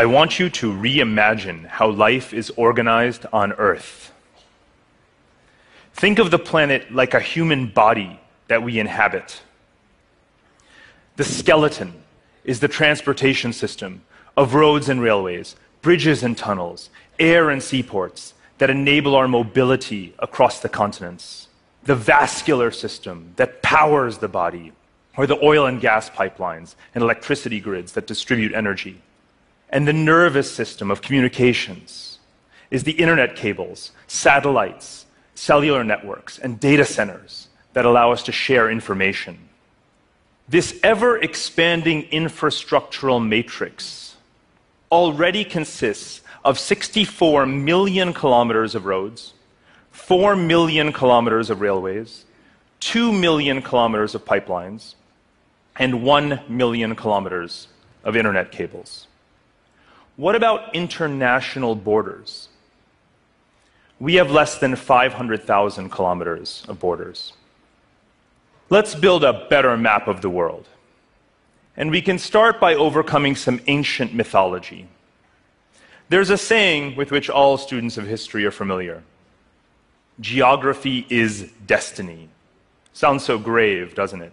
I want you to reimagine how life is organized on Earth. Think of the planet like a human body that we inhabit. The skeleton is the transportation system of roads and railways, bridges and tunnels, air and seaports that enable our mobility across the continents. The vascular system that powers the body, or the oil and gas pipelines and electricity grids that distribute energy. And the nervous system of communications is the internet cables, satellites, cellular networks, and data centers that allow us to share information. This ever expanding infrastructural matrix already consists of 64 million kilometers of roads, 4 million kilometers of railways, 2 million kilometers of pipelines, and 1 million kilometers of internet cables. What about international borders? We have less than 500,000 kilometers of borders. Let's build a better map of the world. And we can start by overcoming some ancient mythology. There's a saying with which all students of history are familiar geography is destiny. Sounds so grave, doesn't it?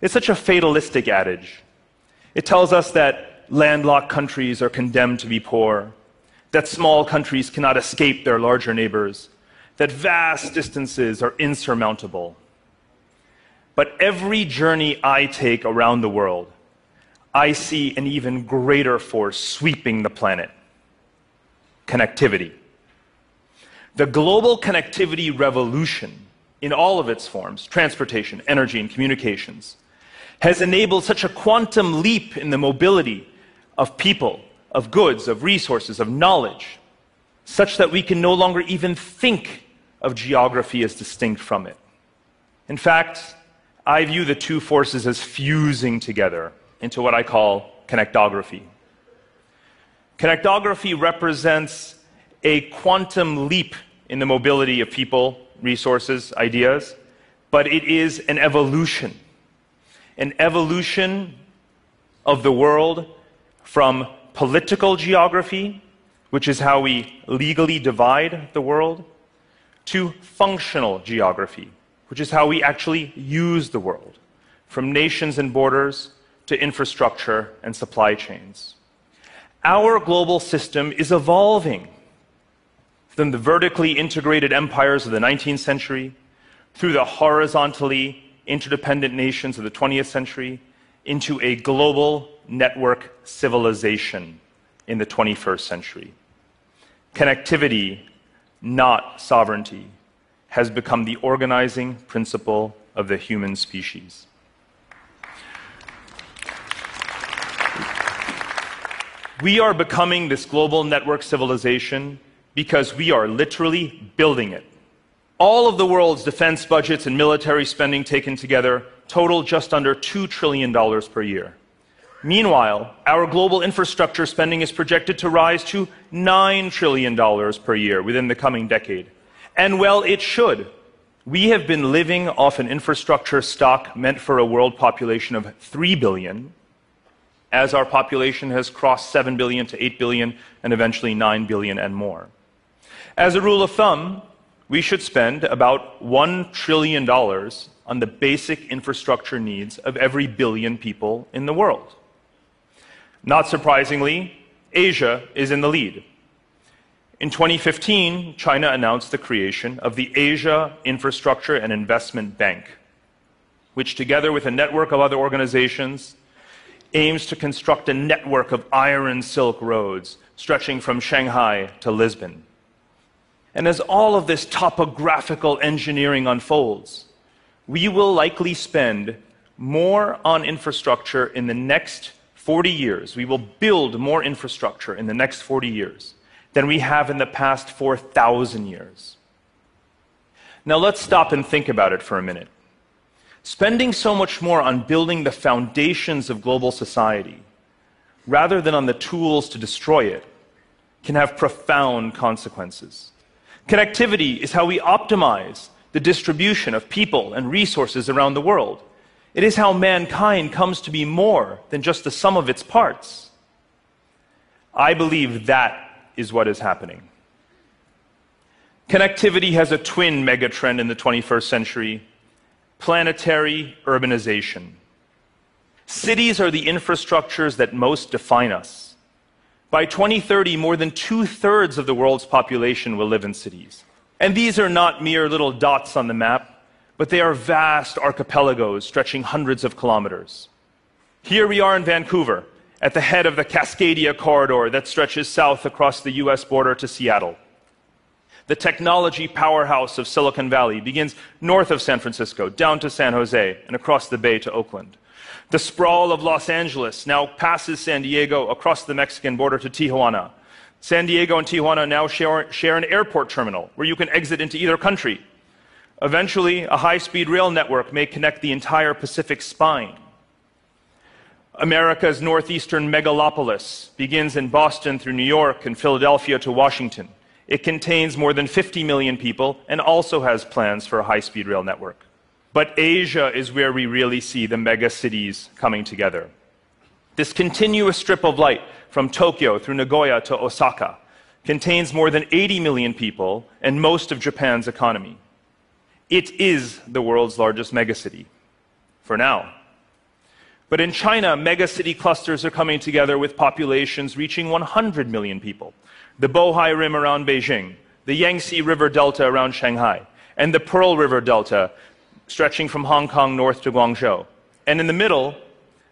It's such a fatalistic adage. It tells us that landlocked countries are condemned to be poor, that small countries cannot escape their larger neighbors, that vast distances are insurmountable. But every journey I take around the world, I see an even greater force sweeping the planet connectivity. The global connectivity revolution, in all of its forms transportation, energy, and communications has enabled such a quantum leap in the mobility of people, of goods, of resources, of knowledge, such that we can no longer even think of geography as distinct from it. In fact, I view the two forces as fusing together into what I call connectography. Connectography represents a quantum leap in the mobility of people, resources, ideas, but it is an evolution. An evolution of the world from political geography, which is how we legally divide the world, to functional geography, which is how we actually use the world, from nations and borders to infrastructure and supply chains. Our global system is evolving from the vertically integrated empires of the 19th century through the horizontally interdependent nations of the 20th century into a global network civilization in the 21st century. Connectivity, not sovereignty, has become the organizing principle of the human species. We are becoming this global network civilization because we are literally building it. All of the world's defense budgets and military spending taken together total just under $2 trillion per year. Meanwhile, our global infrastructure spending is projected to rise to $9 trillion per year within the coming decade. And well, it should. We have been living off an infrastructure stock meant for a world population of 3 billion as our population has crossed 7 billion to 8 billion and eventually 9 billion and more. As a rule of thumb, we should spend about $1 trillion on the basic infrastructure needs of every billion people in the world. Not surprisingly, Asia is in the lead. In 2015, China announced the creation of the Asia Infrastructure and Investment Bank, which, together with a network of other organizations, aims to construct a network of iron silk roads stretching from Shanghai to Lisbon. And as all of this topographical engineering unfolds, we will likely spend more on infrastructure in the next 40 years. We will build more infrastructure in the next 40 years than we have in the past 4,000 years. Now let's stop and think about it for a minute. Spending so much more on building the foundations of global society rather than on the tools to destroy it can have profound consequences. Connectivity is how we optimize the distribution of people and resources around the world. It is how mankind comes to be more than just the sum of its parts. I believe that is what is happening. Connectivity has a twin megatrend in the 21st century planetary urbanization. Cities are the infrastructures that most define us. By 2030, more than two thirds of the world's population will live in cities. And these are not mere little dots on the map, but they are vast archipelagos stretching hundreds of kilometers. Here we are in Vancouver, at the head of the Cascadia corridor that stretches south across the US border to Seattle. The technology powerhouse of Silicon Valley begins north of San Francisco, down to San Jose, and across the bay to Oakland. The sprawl of Los Angeles now passes San Diego across the Mexican border to Tijuana. San Diego and Tijuana now share, share an airport terminal where you can exit into either country. Eventually, a high speed rail network may connect the entire Pacific spine. America's northeastern megalopolis begins in Boston through New York and Philadelphia to Washington. It contains more than 50 million people and also has plans for a high speed rail network. But Asia is where we really see the mega cities coming together. This continuous strip of light from Tokyo through Nagoya to Osaka contains more than 80 million people and most of Japan's economy. It is the world's largest megacity for now. But in China, megacity clusters are coming together with populations reaching 100 million people. The Bohai Rim around Beijing, the Yangtze River Delta around Shanghai, and the Pearl River Delta stretching from Hong Kong north to Guangzhou. And in the middle,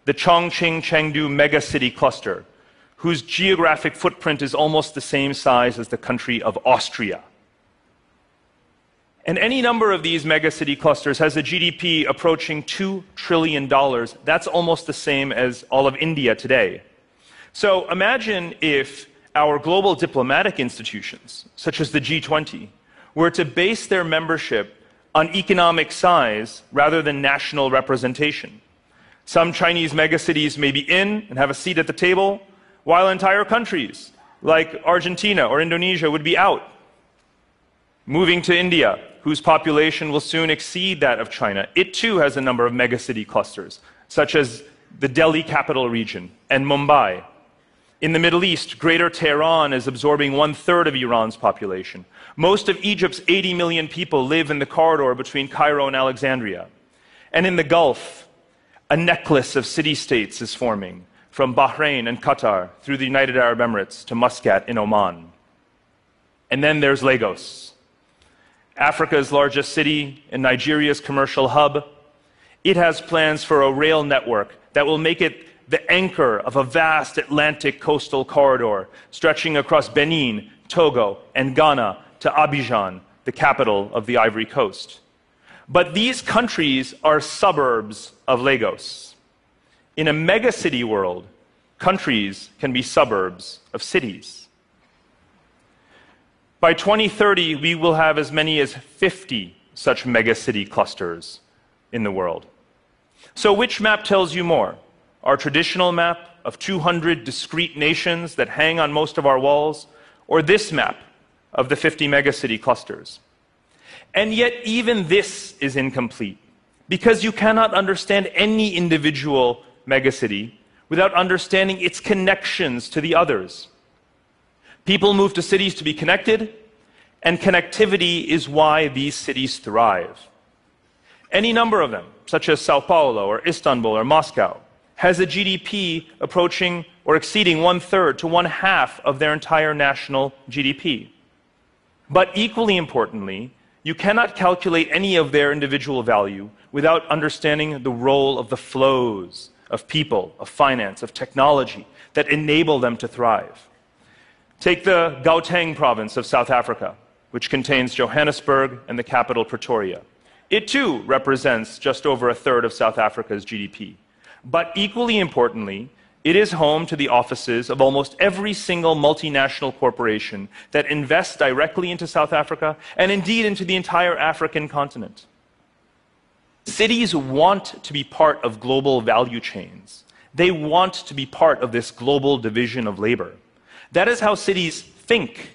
the Chongqing Chengdu megacity cluster, whose geographic footprint is almost the same size as the country of Austria. And any number of these megacity clusters has a GDP approaching $2 trillion. That's almost the same as all of India today. So imagine if our global diplomatic institutions, such as the G20, were to base their membership on economic size rather than national representation. Some Chinese megacities may be in and have a seat at the table, while entire countries, like Argentina or Indonesia, would be out. Moving to India, whose population will soon exceed that of China, it too has a number of megacity clusters, such as the Delhi capital region and Mumbai. In the Middle East, Greater Tehran is absorbing one third of Iran's population. Most of Egypt's 80 million people live in the corridor between Cairo and Alexandria. And in the Gulf, a necklace of city states is forming from Bahrain and Qatar through the United Arab Emirates to Muscat in Oman. And then there's Lagos, Africa's largest city and Nigeria's commercial hub. It has plans for a rail network that will make it the anchor of a vast Atlantic coastal corridor stretching across Benin, Togo, and Ghana to Abidjan, the capital of the Ivory Coast. But these countries are suburbs of Lagos. In a megacity world, countries can be suburbs of cities. By 2030, we will have as many as 50 such megacity clusters in the world. So, which map tells you more? Our traditional map of 200 discrete nations that hang on most of our walls, or this map of the 50 megacity clusters? And yet, even this is incomplete because you cannot understand any individual megacity without understanding its connections to the others. People move to cities to be connected, and connectivity is why these cities thrive. Any number of them, such as Sao Paulo or Istanbul or Moscow, has a GDP approaching or exceeding one third to one half of their entire national GDP. But equally importantly, you cannot calculate any of their individual value without understanding the role of the flows of people, of finance, of technology that enable them to thrive. Take the Gauteng province of South Africa, which contains Johannesburg and the capital Pretoria. It too represents just over a third of South Africa's GDP. But equally importantly, it is home to the offices of almost every single multinational corporation that invests directly into South Africa and indeed into the entire African continent. Cities want to be part of global value chains. They want to be part of this global division of labor. That is how cities think.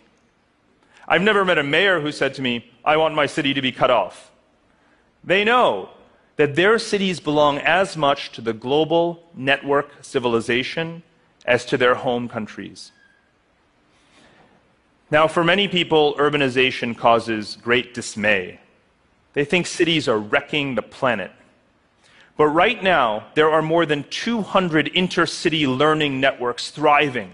I've never met a mayor who said to me, I want my city to be cut off. They know that their cities belong as much to the global network civilization as to their home countries. Now, for many people, urbanization causes great dismay. They think cities are wrecking the planet. But right now, there are more than 200 intercity learning networks thriving.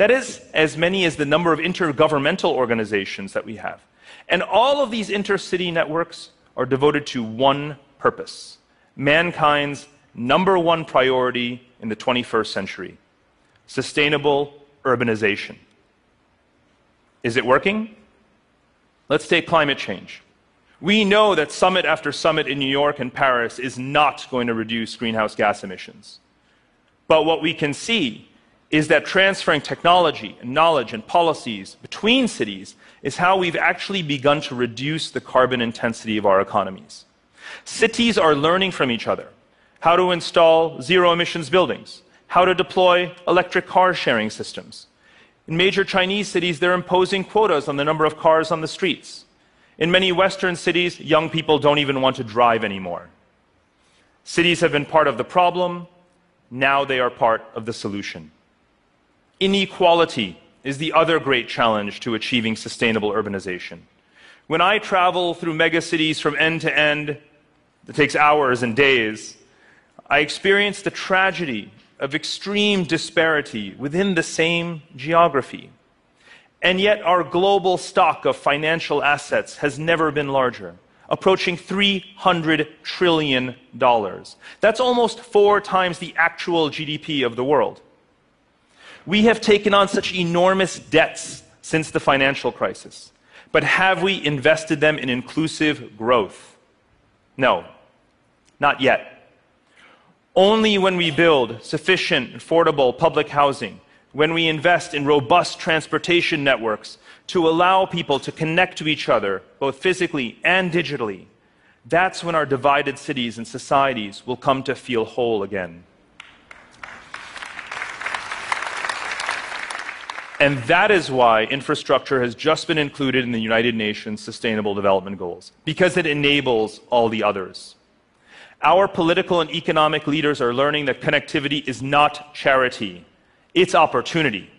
That is as many as the number of intergovernmental organizations that we have. And all of these intercity networks are devoted to one purpose mankind's number one priority in the 21st century sustainable urbanization. Is it working? Let's take climate change. We know that summit after summit in New York and Paris is not going to reduce greenhouse gas emissions. But what we can see is that transferring technology and knowledge and policies between cities is how we've actually begun to reduce the carbon intensity of our economies. Cities are learning from each other how to install zero emissions buildings, how to deploy electric car sharing systems. In major Chinese cities, they're imposing quotas on the number of cars on the streets. In many Western cities, young people don't even want to drive anymore. Cities have been part of the problem, now they are part of the solution. Inequality is the other great challenge to achieving sustainable urbanization. When I travel through megacities from end to end, it takes hours and days, I experience the tragedy of extreme disparity within the same geography. And yet, our global stock of financial assets has never been larger, approaching $300 trillion. That's almost four times the actual GDP of the world. We have taken on such enormous debts since the financial crisis. But have we invested them in inclusive growth? No, not yet. Only when we build sufficient, affordable public housing, when we invest in robust transportation networks to allow people to connect to each other, both physically and digitally, that's when our divided cities and societies will come to feel whole again. And that is why infrastructure has just been included in the United Nations Sustainable Development Goals, because it enables all the others. Our political and economic leaders are learning that connectivity is not charity, it's opportunity.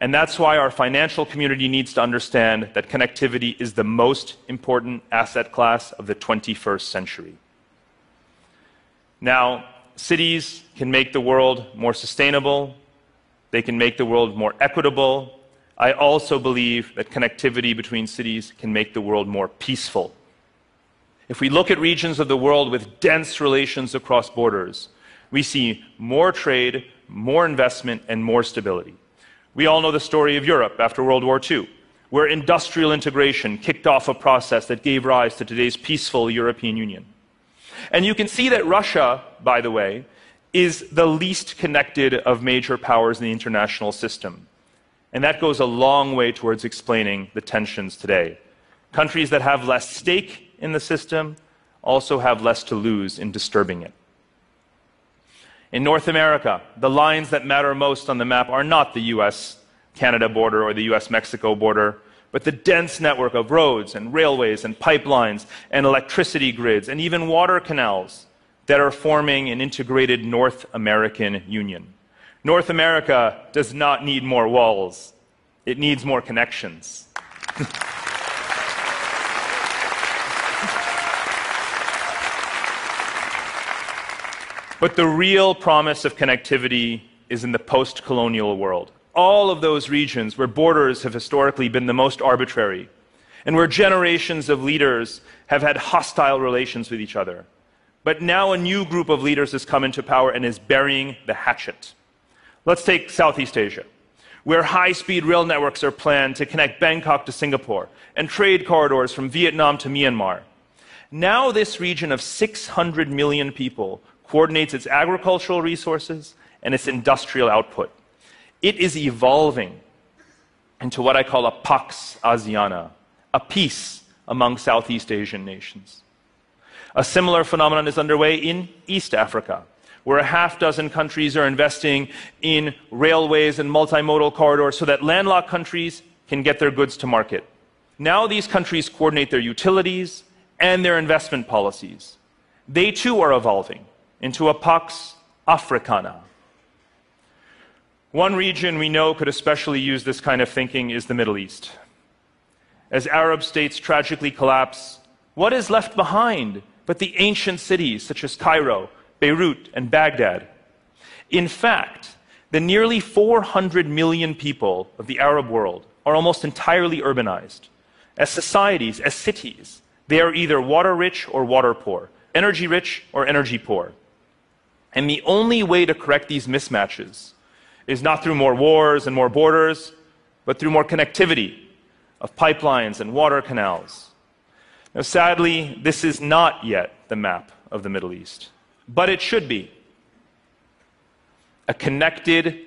And that's why our financial community needs to understand that connectivity is the most important asset class of the 21st century. Now, cities can make the world more sustainable, they can make the world more equitable. I also believe that connectivity between cities can make the world more peaceful. If we look at regions of the world with dense relations across borders, we see more trade, more investment, and more stability. We all know the story of Europe after World War II, where industrial integration kicked off a process that gave rise to today's peaceful European Union. And you can see that Russia, by the way, is the least connected of major powers in the international system. And that goes a long way towards explaining the tensions today. Countries that have less stake in the system also have less to lose in disturbing it. In North America, the lines that matter most on the map are not the US Canada border or the US Mexico border, but the dense network of roads and railways and pipelines and electricity grids and even water canals that are forming an integrated North American Union. North America does not need more walls, it needs more connections. but the real promise of connectivity is in the post colonial world. All of those regions where borders have historically been the most arbitrary, and where generations of leaders have had hostile relations with each other. But now a new group of leaders has come into power and is burying the hatchet. Let's take Southeast Asia, where high speed rail networks are planned to connect Bangkok to Singapore and trade corridors from Vietnam to Myanmar. Now, this region of 600 million people coordinates its agricultural resources and its industrial output. It is evolving into what I call a Pax Asiana, a peace among Southeast Asian nations. A similar phenomenon is underway in East Africa, where a half dozen countries are investing in railways and multimodal corridors so that landlocked countries can get their goods to market. Now these countries coordinate their utilities and their investment policies. They too are evolving into a Pax Africana. One region we know could especially use this kind of thinking is the Middle East. As Arab states tragically collapse, what is left behind but the ancient cities such as Cairo, Beirut, and Baghdad? In fact, the nearly 400 million people of the Arab world are almost entirely urbanized. As societies, as cities, they are either water rich or water poor, energy rich or energy poor. And the only way to correct these mismatches is not through more wars and more borders, but through more connectivity of pipelines and water canals. Now, sadly, this is not yet the map of the Middle East, but it should be. A connected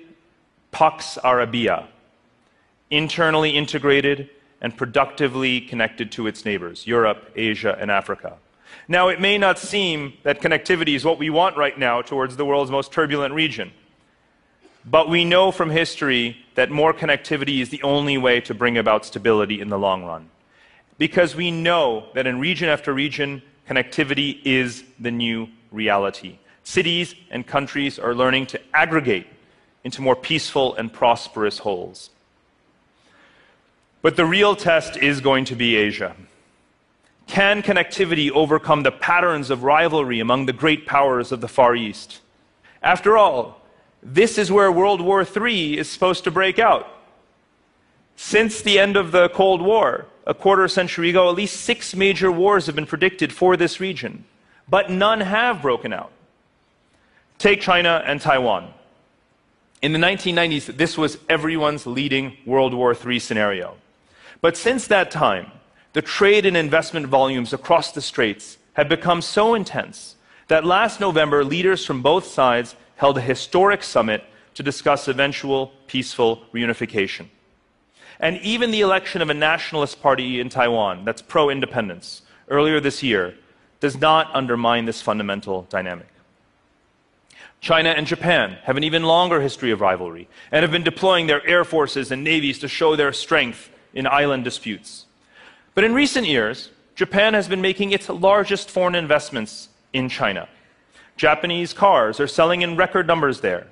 Pax Arabia, internally integrated and productively connected to its neighbors, Europe, Asia, and Africa. Now, it may not seem that connectivity is what we want right now towards the world's most turbulent region. But we know from history that more connectivity is the only way to bring about stability in the long run. Because we know that in region after region, connectivity is the new reality. Cities and countries are learning to aggregate into more peaceful and prosperous wholes. But the real test is going to be Asia. Can connectivity overcome the patterns of rivalry among the great powers of the Far East? After all, this is where World War III is supposed to break out. Since the end of the Cold War, a quarter century ago, at least six major wars have been predicted for this region, but none have broken out. Take China and Taiwan. In the 1990s, this was everyone's leading World War III scenario. But since that time, the trade and investment volumes across the straits have become so intense that last November, leaders from both sides held a historic summit to discuss eventual peaceful reunification. And even the election of a nationalist party in Taiwan that's pro independence earlier this year does not undermine this fundamental dynamic. China and Japan have an even longer history of rivalry and have been deploying their air forces and navies to show their strength in island disputes. But in recent years, Japan has been making its largest foreign investments in China. Japanese cars are selling in record numbers there.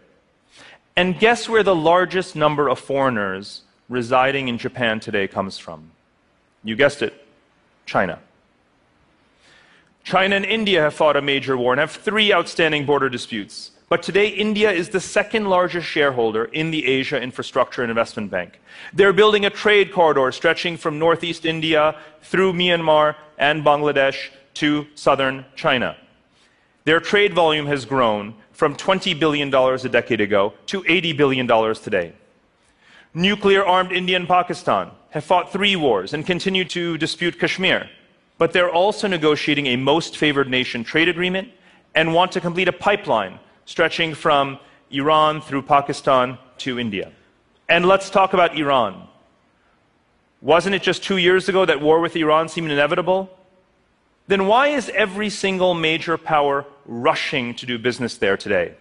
And guess where the largest number of foreigners residing in Japan today comes from? You guessed it China. China and India have fought a major war and have three outstanding border disputes. But today, India is the second largest shareholder in the Asia Infrastructure and Investment Bank. They're building a trade corridor stretching from northeast India through Myanmar and Bangladesh to southern China. Their trade volume has grown from $20 billion a decade ago to $80 billion today. Nuclear armed India and Pakistan have fought three wars and continue to dispute Kashmir. But they're also negotiating a most favored nation trade agreement and want to complete a pipeline stretching from Iran through Pakistan to India. And let's talk about Iran. Wasn't it just two years ago that war with Iran seemed inevitable? Then why is every single major power rushing to do business there today?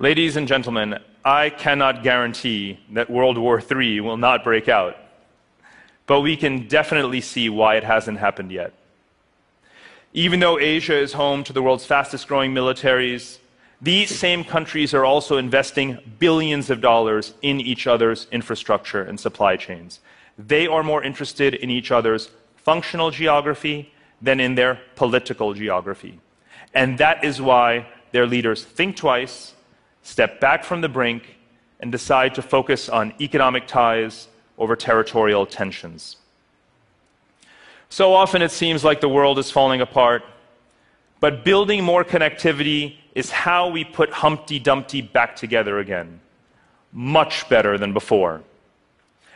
Ladies and gentlemen, I cannot guarantee that World War III will not break out, but we can definitely see why it hasn't happened yet. Even though Asia is home to the world's fastest growing militaries, these same countries are also investing billions of dollars in each other's infrastructure and supply chains. They are more interested in each other's functional geography than in their political geography. And that is why their leaders think twice, step back from the brink, and decide to focus on economic ties over territorial tensions. So often it seems like the world is falling apart, but building more connectivity is how we put Humpty Dumpty back together again. Much better than before.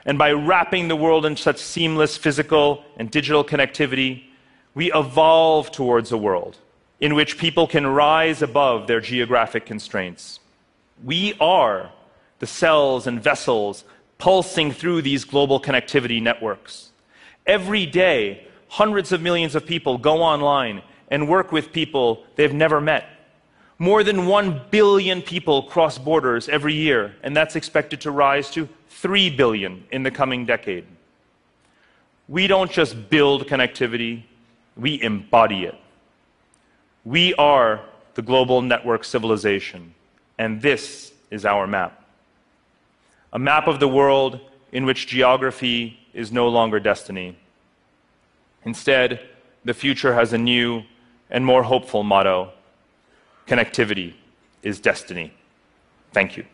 And by wrapping the world in such seamless physical and digital connectivity, we evolve towards a world in which people can rise above their geographic constraints. We are the cells and vessels pulsing through these global connectivity networks. Every day, hundreds of millions of people go online and work with people they've never met. More than 1 billion people cross borders every year, and that's expected to rise to 3 billion in the coming decade. We don't just build connectivity, we embody it. We are the global network civilization, and this is our map. A map of the world in which geography is no longer destiny. Instead, the future has a new and more hopeful motto connectivity is destiny. Thank you.